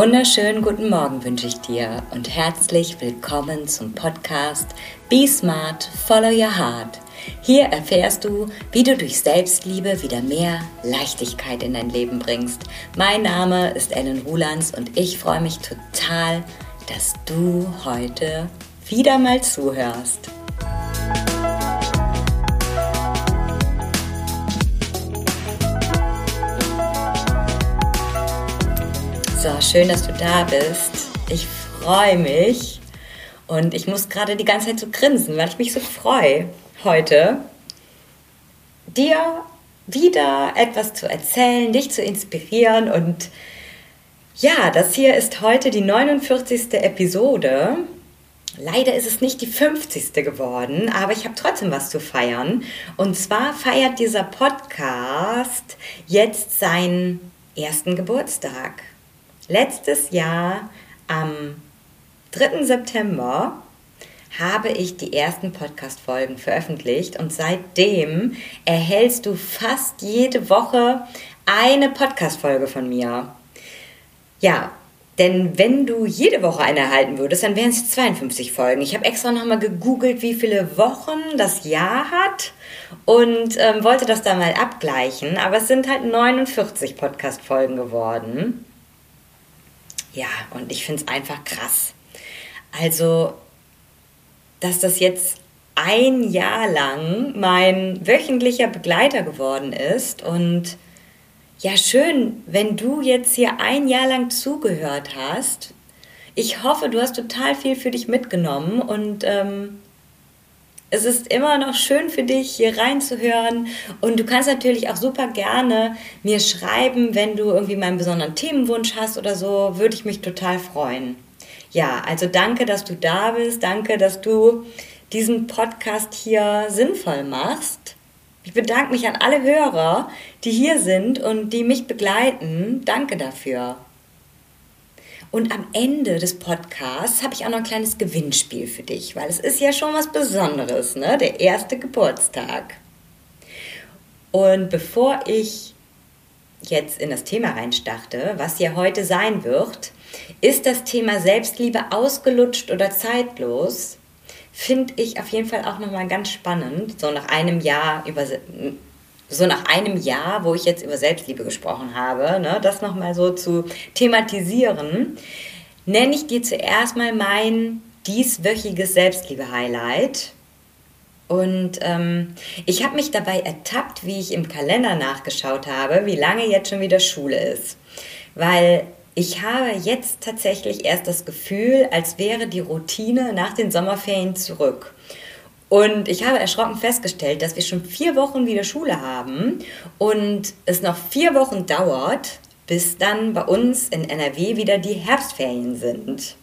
wunderschönen guten Morgen wünsche ich dir und herzlich willkommen zum Podcast Be Smart, Follow Your Heart. Hier erfährst du, wie du durch Selbstliebe wieder mehr Leichtigkeit in dein Leben bringst. Mein Name ist Ellen Rulands und ich freue mich total, dass du heute wieder mal zuhörst. Schön, dass du da bist. Ich freue mich und ich muss gerade die ganze Zeit so grinsen, weil ich mich so freue, heute dir wieder etwas zu erzählen, dich zu inspirieren und ja, das hier ist heute die 49. Episode. Leider ist es nicht die 50. geworden, aber ich habe trotzdem was zu feiern. Und zwar feiert dieser Podcast jetzt seinen ersten Geburtstag letztes Jahr am 3. September habe ich die ersten Podcast-Folgen veröffentlicht und seitdem erhältst du fast jede Woche eine Podcast-Folge von mir. Ja, denn wenn du jede Woche eine erhalten würdest, dann wären es 52 Folgen. Ich habe extra nochmal gegoogelt, wie viele Wochen das Jahr hat und ähm, wollte das da mal abgleichen. Aber es sind halt 49 Podcast-Folgen geworden. Ja, und ich finde es einfach krass. Also, dass das jetzt ein Jahr lang mein wöchentlicher Begleiter geworden ist und ja, schön, wenn du jetzt hier ein Jahr lang zugehört hast. Ich hoffe, du hast total viel für dich mitgenommen und ähm, es ist immer noch schön für dich, hier reinzuhören. Und du kannst natürlich auch super gerne mir schreiben, wenn du irgendwie meinen besonderen Themenwunsch hast oder so. Würde ich mich total freuen. Ja, also danke, dass du da bist. Danke, dass du diesen Podcast hier sinnvoll machst. Ich bedanke mich an alle Hörer, die hier sind und die mich begleiten. Danke dafür. Und am Ende des Podcasts habe ich auch noch ein kleines Gewinnspiel für dich, weil es ist ja schon was Besonderes, ne? Der erste Geburtstag. Und bevor ich jetzt in das Thema reinstarte, was ja heute sein wird, ist das Thema Selbstliebe ausgelutscht oder zeitlos? Finde ich auf jeden Fall auch nochmal ganz spannend, so nach einem Jahr über so nach einem Jahr, wo ich jetzt über Selbstliebe gesprochen habe, ne, das nochmal so zu thematisieren, nenne ich dir zuerst mal mein dieswöchiges Selbstliebe-Highlight. Und ähm, ich habe mich dabei ertappt, wie ich im Kalender nachgeschaut habe, wie lange jetzt schon wieder Schule ist. Weil ich habe jetzt tatsächlich erst das Gefühl, als wäre die Routine nach den Sommerferien zurück. Und ich habe erschrocken festgestellt, dass wir schon vier Wochen wieder Schule haben und es noch vier Wochen dauert, bis dann bei uns in NRW wieder die Herbstferien sind.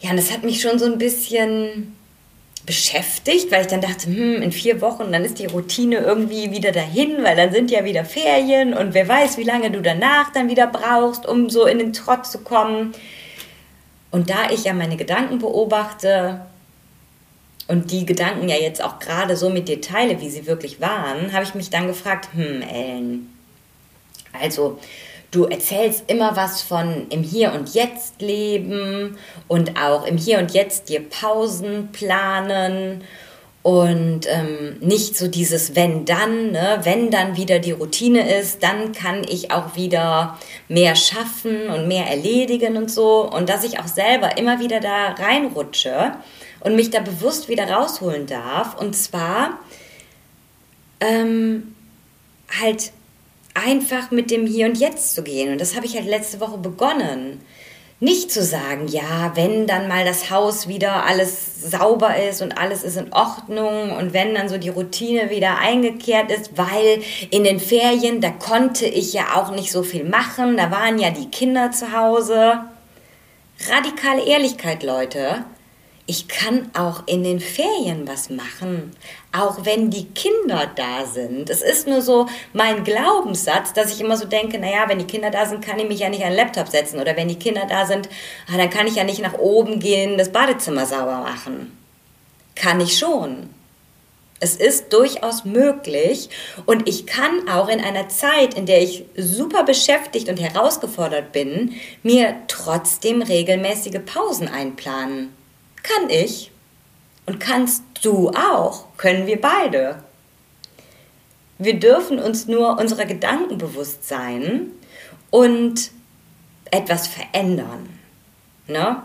Ja, und das hat mich schon so ein bisschen beschäftigt, weil ich dann dachte, hm, in vier Wochen, dann ist die Routine irgendwie wieder dahin, weil dann sind ja wieder Ferien und wer weiß, wie lange du danach dann wieder brauchst, um so in den Trott zu kommen. Und da ich ja meine Gedanken beobachte, und die Gedanken ja jetzt auch gerade so mit dir teile, wie sie wirklich waren, habe ich mich dann gefragt, hm, Ellen, also du erzählst immer was von im Hier und Jetzt leben und auch im Hier und Jetzt dir Pausen planen und ähm, nicht so dieses wenn dann, ne? wenn dann wieder die Routine ist, dann kann ich auch wieder mehr schaffen und mehr erledigen und so und dass ich auch selber immer wieder da reinrutsche und mich da bewusst wieder rausholen darf. Und zwar ähm, halt einfach mit dem Hier und Jetzt zu gehen. Und das habe ich halt letzte Woche begonnen. Nicht zu sagen, ja, wenn dann mal das Haus wieder alles sauber ist und alles ist in Ordnung und wenn dann so die Routine wieder eingekehrt ist, weil in den Ferien, da konnte ich ja auch nicht so viel machen, da waren ja die Kinder zu Hause. Radikale Ehrlichkeit, Leute ich kann auch in den Ferien was machen, auch wenn die Kinder da sind. Es ist nur so mein Glaubenssatz, dass ich immer so denke, naja, wenn die Kinder da sind, kann ich mich ja nicht an den Laptop setzen. Oder wenn die Kinder da sind, ah, dann kann ich ja nicht nach oben gehen, das Badezimmer sauber machen. Kann ich schon. Es ist durchaus möglich und ich kann auch in einer Zeit, in der ich super beschäftigt und herausgefordert bin, mir trotzdem regelmäßige Pausen einplanen. Kann ich und kannst du auch, können wir beide. Wir dürfen uns nur unserer Gedanken bewusst sein und etwas verändern. Ne?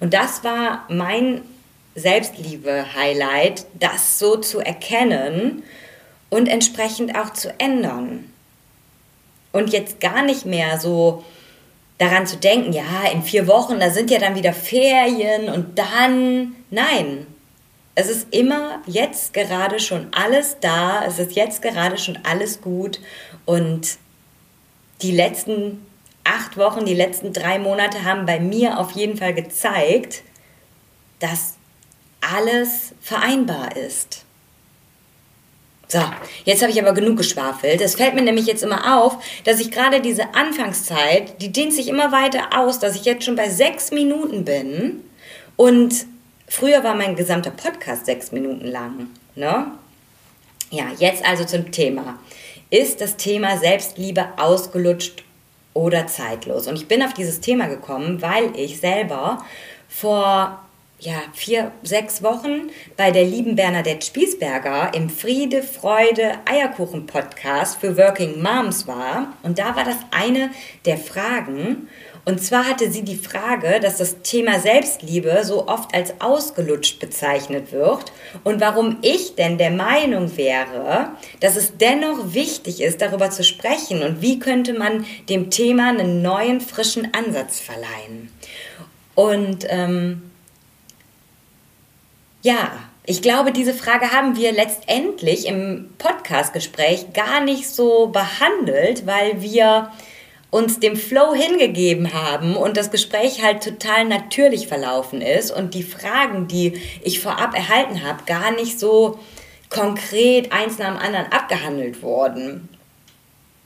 Und das war mein Selbstliebe-Highlight, das so zu erkennen und entsprechend auch zu ändern. Und jetzt gar nicht mehr so daran zu denken, ja, in vier Wochen, da sind ja dann wieder Ferien und dann, nein, es ist immer jetzt gerade schon alles da, es ist jetzt gerade schon alles gut und die letzten acht Wochen, die letzten drei Monate haben bei mir auf jeden Fall gezeigt, dass alles vereinbar ist. So, jetzt habe ich aber genug geschwafelt. Es fällt mir nämlich jetzt immer auf, dass ich gerade diese Anfangszeit, die dehnt sich immer weiter aus, dass ich jetzt schon bei sechs Minuten bin. Und früher war mein gesamter Podcast sechs Minuten lang. Ne? Ja, jetzt also zum Thema. Ist das Thema Selbstliebe ausgelutscht oder zeitlos? Und ich bin auf dieses Thema gekommen, weil ich selber vor ja, vier, sechs Wochen bei der lieben Bernadette Spiesberger im Friede, Freude, Eierkuchen Podcast für Working Moms war. Und da war das eine der Fragen. Und zwar hatte sie die Frage, dass das Thema Selbstliebe so oft als ausgelutscht bezeichnet wird und warum ich denn der Meinung wäre, dass es dennoch wichtig ist, darüber zu sprechen und wie könnte man dem Thema einen neuen, frischen Ansatz verleihen. Und ähm, ja, ich glaube, diese Frage haben wir letztendlich im Podcastgespräch gar nicht so behandelt, weil wir uns dem Flow hingegeben haben und das Gespräch halt total natürlich verlaufen ist und die Fragen, die ich vorab erhalten habe, gar nicht so konkret eins nach dem anderen abgehandelt wurden.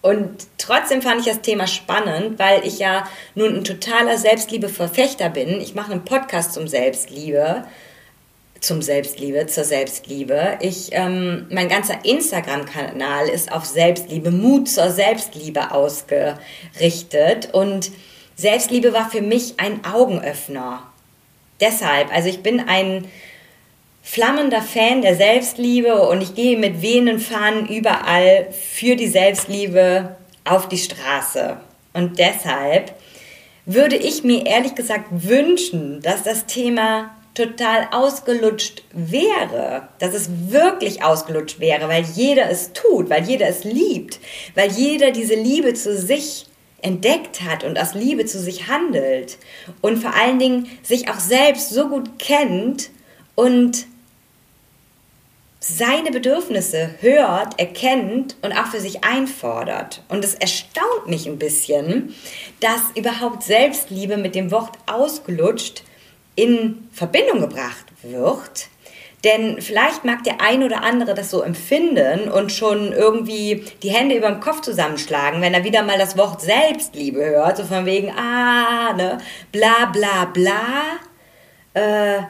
Und trotzdem fand ich das Thema spannend, weil ich ja nun ein totaler Selbstliebe-Verfechter bin. Ich mache einen Podcast zum Selbstliebe zum Selbstliebe, zur Selbstliebe. Ich, ähm, mein ganzer Instagram-Kanal ist auf Selbstliebe, Mut zur Selbstliebe ausgerichtet und Selbstliebe war für mich ein Augenöffner. Deshalb, also ich bin ein flammender Fan der Selbstliebe und ich gehe mit wehenden Fahnen überall für die Selbstliebe auf die Straße. Und deshalb würde ich mir ehrlich gesagt wünschen, dass das Thema total ausgelutscht wäre, dass es wirklich ausgelutscht wäre, weil jeder es tut, weil jeder es liebt, weil jeder diese Liebe zu sich entdeckt hat und aus Liebe zu sich handelt und vor allen Dingen sich auch selbst so gut kennt und seine Bedürfnisse hört, erkennt und auch für sich einfordert. Und es erstaunt mich ein bisschen, dass überhaupt Selbstliebe mit dem Wort ausgelutscht in Verbindung gebracht wird. Denn vielleicht mag der ein oder andere das so empfinden und schon irgendwie die Hände über dem Kopf zusammenschlagen, wenn er wieder mal das Wort Selbstliebe hört, so von wegen, ah, ne, bla bla bla, äh,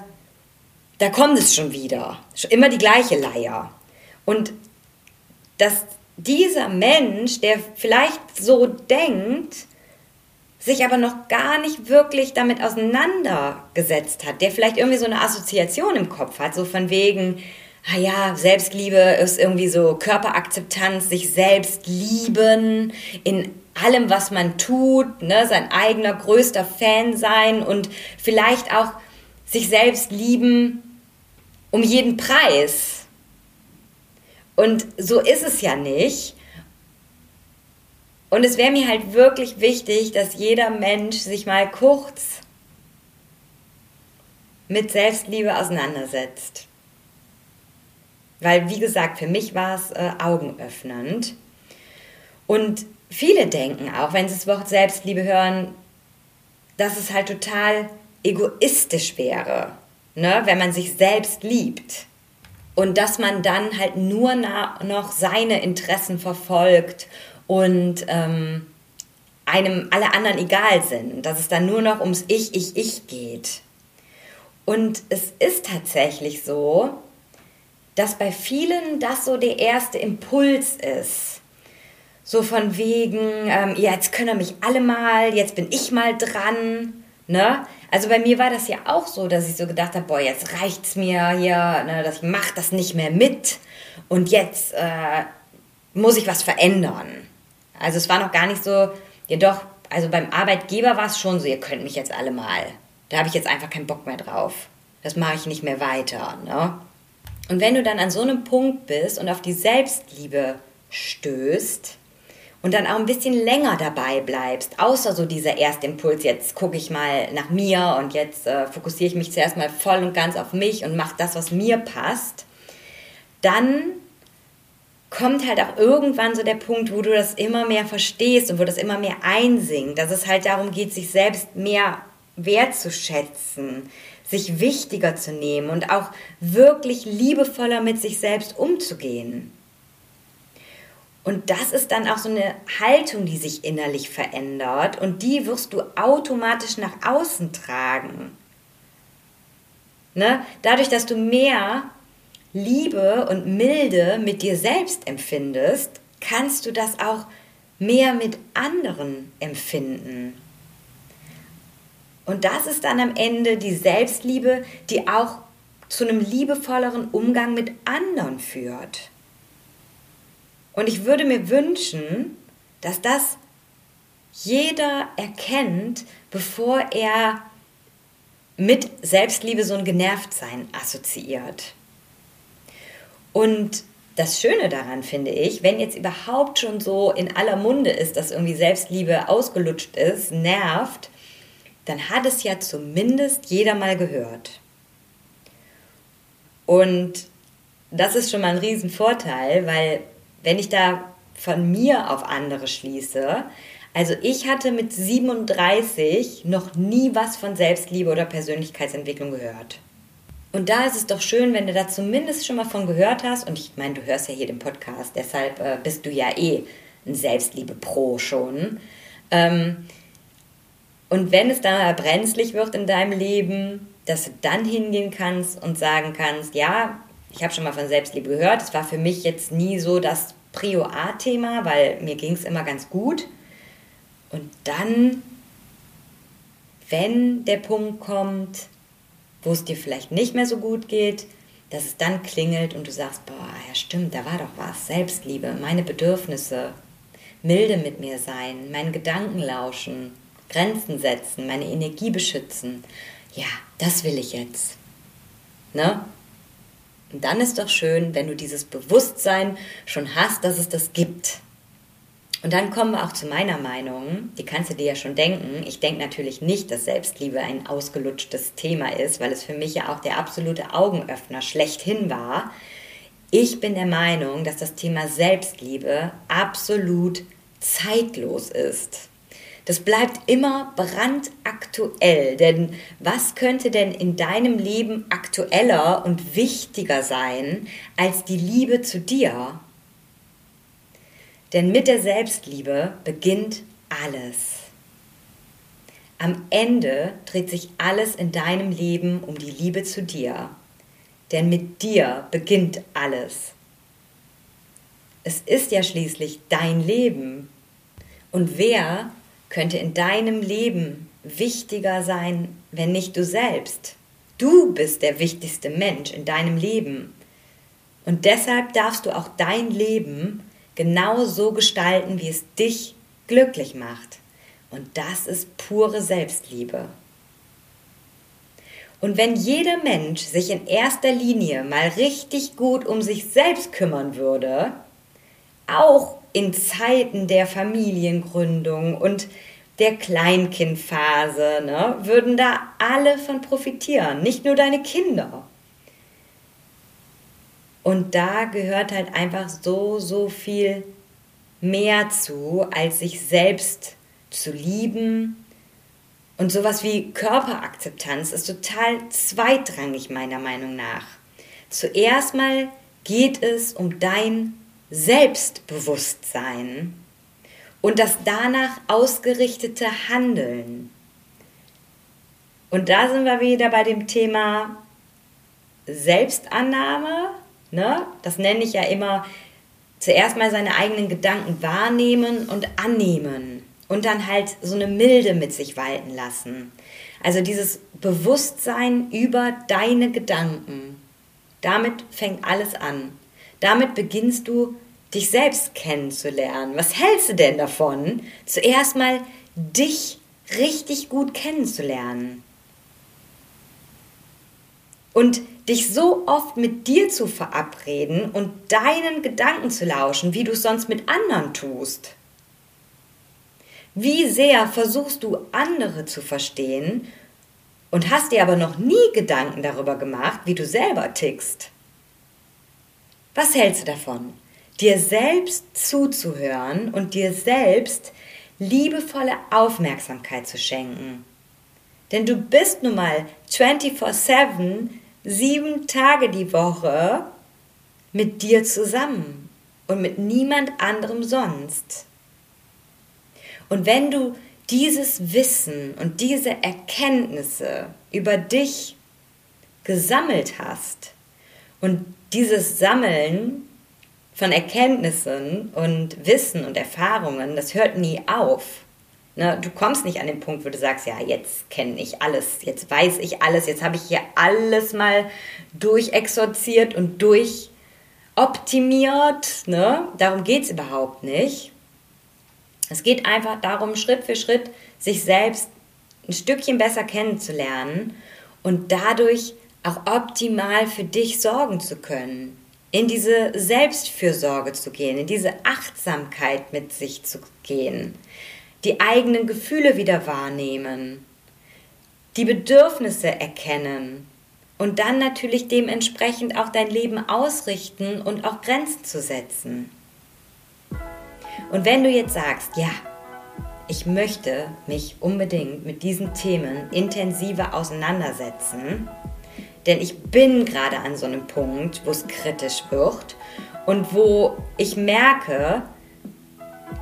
da kommt es schon wieder. Immer die gleiche Leier. Und dass dieser Mensch, der vielleicht so denkt, sich aber noch gar nicht wirklich damit auseinandergesetzt hat, der vielleicht irgendwie so eine Assoziation im Kopf hat, so von wegen, ah ja, Selbstliebe ist irgendwie so Körperakzeptanz, sich selbst lieben in allem, was man tut, ne, sein eigener größter Fan sein und vielleicht auch sich selbst lieben um jeden Preis. Und so ist es ja nicht. Und es wäre mir halt wirklich wichtig, dass jeder Mensch sich mal kurz mit Selbstliebe auseinandersetzt. Weil, wie gesagt, für mich war es äh, augenöffnend. Und viele denken auch, wenn sie das Wort Selbstliebe hören, dass es halt total egoistisch wäre, ne? wenn man sich selbst liebt. Und dass man dann halt nur noch seine Interessen verfolgt und ähm, einem alle anderen egal sind, dass es dann nur noch ums Ich, Ich, Ich geht. Und es ist tatsächlich so, dass bei vielen das so der erste Impuls ist. So von wegen, ähm, ja, jetzt können mich alle mal, jetzt bin ich mal dran. Ne? Also bei mir war das ja auch so, dass ich so gedacht habe, boah, jetzt reicht's mir hier, ne, dass ich mach das nicht mehr mit und jetzt äh, muss ich was verändern. Also es war noch gar nicht so, ja doch, also beim Arbeitgeber war es schon so, ihr könnt mich jetzt alle mal. Da habe ich jetzt einfach keinen Bock mehr drauf. Das mache ich nicht mehr weiter. Ne? Und wenn du dann an so einem Punkt bist und auf die Selbstliebe stößt und dann auch ein bisschen länger dabei bleibst, außer so dieser Erstimpuls, jetzt gucke ich mal nach mir und jetzt äh, fokussiere ich mich zuerst mal voll und ganz auf mich und mache das, was mir passt, dann kommt halt auch irgendwann so der Punkt, wo du das immer mehr verstehst und wo das immer mehr einsinkt, dass es halt darum geht, sich selbst mehr wertzuschätzen, sich wichtiger zu nehmen und auch wirklich liebevoller mit sich selbst umzugehen. Und das ist dann auch so eine Haltung, die sich innerlich verändert und die wirst du automatisch nach außen tragen. Ne? Dadurch, dass du mehr Liebe und Milde mit dir selbst empfindest, kannst du das auch mehr mit anderen empfinden. Und das ist dann am Ende die Selbstliebe, die auch zu einem liebevolleren Umgang mit anderen führt. Und ich würde mir wünschen, dass das jeder erkennt, bevor er mit Selbstliebe so ein Genervtsein assoziiert. Und das Schöne daran finde ich, wenn jetzt überhaupt schon so in aller Munde ist, dass irgendwie Selbstliebe ausgelutscht ist, nervt, dann hat es ja zumindest jeder mal gehört. Und das ist schon mal ein Riesenvorteil, weil wenn ich da von mir auf andere schließe, also ich hatte mit 37 noch nie was von Selbstliebe oder Persönlichkeitsentwicklung gehört. Und da ist es doch schön, wenn du da zumindest schon mal von gehört hast. Und ich meine, du hörst ja hier den Podcast, deshalb äh, bist du ja eh ein Selbstliebe-Pro schon. Ähm, und wenn es dann brenzlig wird in deinem Leben, dass du dann hingehen kannst und sagen kannst, ja, ich habe schon mal von Selbstliebe gehört, es war für mich jetzt nie so das Prio A-Thema, weil mir ging es immer ganz gut. Und dann, wenn der Punkt kommt, wo es dir vielleicht nicht mehr so gut geht, dass es dann klingelt und du sagst, boah, ja stimmt, da war doch was, Selbstliebe, meine Bedürfnisse, milde mit mir sein, meinen Gedanken lauschen, Grenzen setzen, meine Energie beschützen. Ja, das will ich jetzt. Ne? Und dann ist doch schön, wenn du dieses Bewusstsein schon hast, dass es das gibt. Und dann kommen wir auch zu meiner Meinung. Die kannst du dir ja schon denken. Ich denke natürlich nicht, dass Selbstliebe ein ausgelutschtes Thema ist, weil es für mich ja auch der absolute Augenöffner schlechthin war. Ich bin der Meinung, dass das Thema Selbstliebe absolut zeitlos ist. Das bleibt immer brandaktuell, denn was könnte denn in deinem Leben aktueller und wichtiger sein als die Liebe zu dir? Denn mit der Selbstliebe beginnt alles. Am Ende dreht sich alles in deinem Leben um die Liebe zu dir. Denn mit dir beginnt alles. Es ist ja schließlich dein Leben. Und wer könnte in deinem Leben wichtiger sein, wenn nicht du selbst. Du bist der wichtigste Mensch in deinem Leben. Und deshalb darfst du auch dein Leben genau so gestalten, wie es dich glücklich macht. Und das ist pure Selbstliebe. Und wenn jeder Mensch sich in erster Linie mal richtig gut um sich selbst kümmern würde, auch in Zeiten der Familiengründung und der Kleinkindphase, ne, würden da alle von profitieren, nicht nur deine Kinder. Und da gehört halt einfach so, so viel mehr zu, als sich selbst zu lieben. Und sowas wie Körperakzeptanz ist total zweitrangig meiner Meinung nach. Zuerst mal geht es um dein Selbstbewusstsein und das danach ausgerichtete Handeln. Und da sind wir wieder bei dem Thema Selbstannahme ne? Das nenne ich ja immer zuerst mal seine eigenen Gedanken wahrnehmen und annehmen und dann halt so eine Milde mit sich walten lassen. Also dieses Bewusstsein über deine Gedanken. Damit fängt alles an. Damit beginnst du dich selbst kennenzulernen. Was hältst du denn davon, zuerst mal dich richtig gut kennenzulernen? Und dich so oft mit dir zu verabreden und deinen Gedanken zu lauschen, wie du es sonst mit anderen tust. Wie sehr versuchst du andere zu verstehen und hast dir aber noch nie Gedanken darüber gemacht, wie du selber tickst? Was hältst du davon? Dir selbst zuzuhören und dir selbst liebevolle Aufmerksamkeit zu schenken. Denn du bist nun mal 24-7 sieben Tage die Woche mit dir zusammen und mit niemand anderem sonst. Und wenn du dieses Wissen und diese Erkenntnisse über dich gesammelt hast und dieses Sammeln von Erkenntnissen und Wissen und Erfahrungen, das hört nie auf. Ne, du kommst nicht an den Punkt, wo du sagst, ja, jetzt kenne ich alles, jetzt weiß ich alles, jetzt habe ich hier alles mal durchexorziert und durchoptimiert. Ne? Darum geht es überhaupt nicht. Es geht einfach darum, Schritt für Schritt sich selbst ein Stückchen besser kennenzulernen und dadurch auch optimal für dich sorgen zu können. In diese Selbstfürsorge zu gehen, in diese Achtsamkeit mit sich zu gehen die eigenen Gefühle wieder wahrnehmen, die Bedürfnisse erkennen und dann natürlich dementsprechend auch dein Leben ausrichten und auch Grenzen zu setzen. Und wenn du jetzt sagst, ja, ich möchte mich unbedingt mit diesen Themen intensiver auseinandersetzen, denn ich bin gerade an so einem Punkt, wo es kritisch wird und wo ich merke,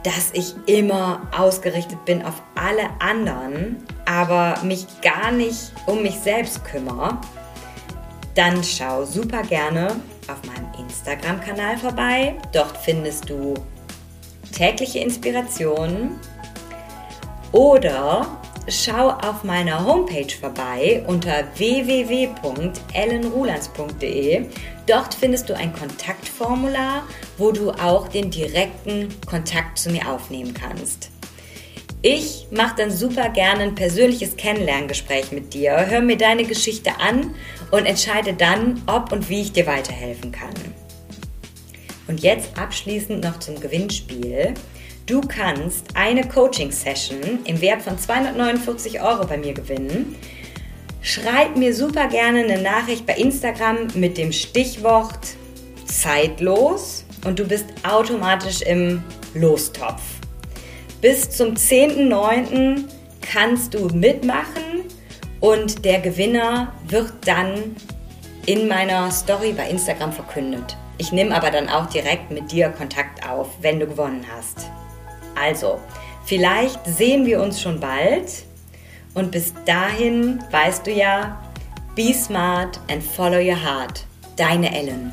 dass ich immer ausgerichtet bin auf alle anderen, aber mich gar nicht um mich selbst kümmere, dann schau super gerne auf meinem Instagram-Kanal vorbei. Dort findest du tägliche Inspirationen oder schau auf meiner Homepage vorbei unter www.ellenrulands.de. Dort findest du ein Kontaktformular, wo du auch den direkten Kontakt zu mir aufnehmen kannst. Ich mache dann super gerne ein persönliches Kennenlerngespräch mit dir, hör mir deine Geschichte an und entscheide dann, ob und wie ich dir weiterhelfen kann. Und jetzt abschließend noch zum Gewinnspiel. Du kannst eine Coaching-Session im Wert von 249 Euro bei mir gewinnen. Schreib mir super gerne eine Nachricht bei Instagram mit dem Stichwort zeitlos und du bist automatisch im Lostopf. Bis zum 10.9. kannst du mitmachen und der Gewinner wird dann in meiner Story bei Instagram verkündet. Ich nehme aber dann auch direkt mit dir Kontakt auf, wenn du gewonnen hast. Also, vielleicht sehen wir uns schon bald und bis dahin weißt du ja, be smart and follow your heart. Deine Ellen.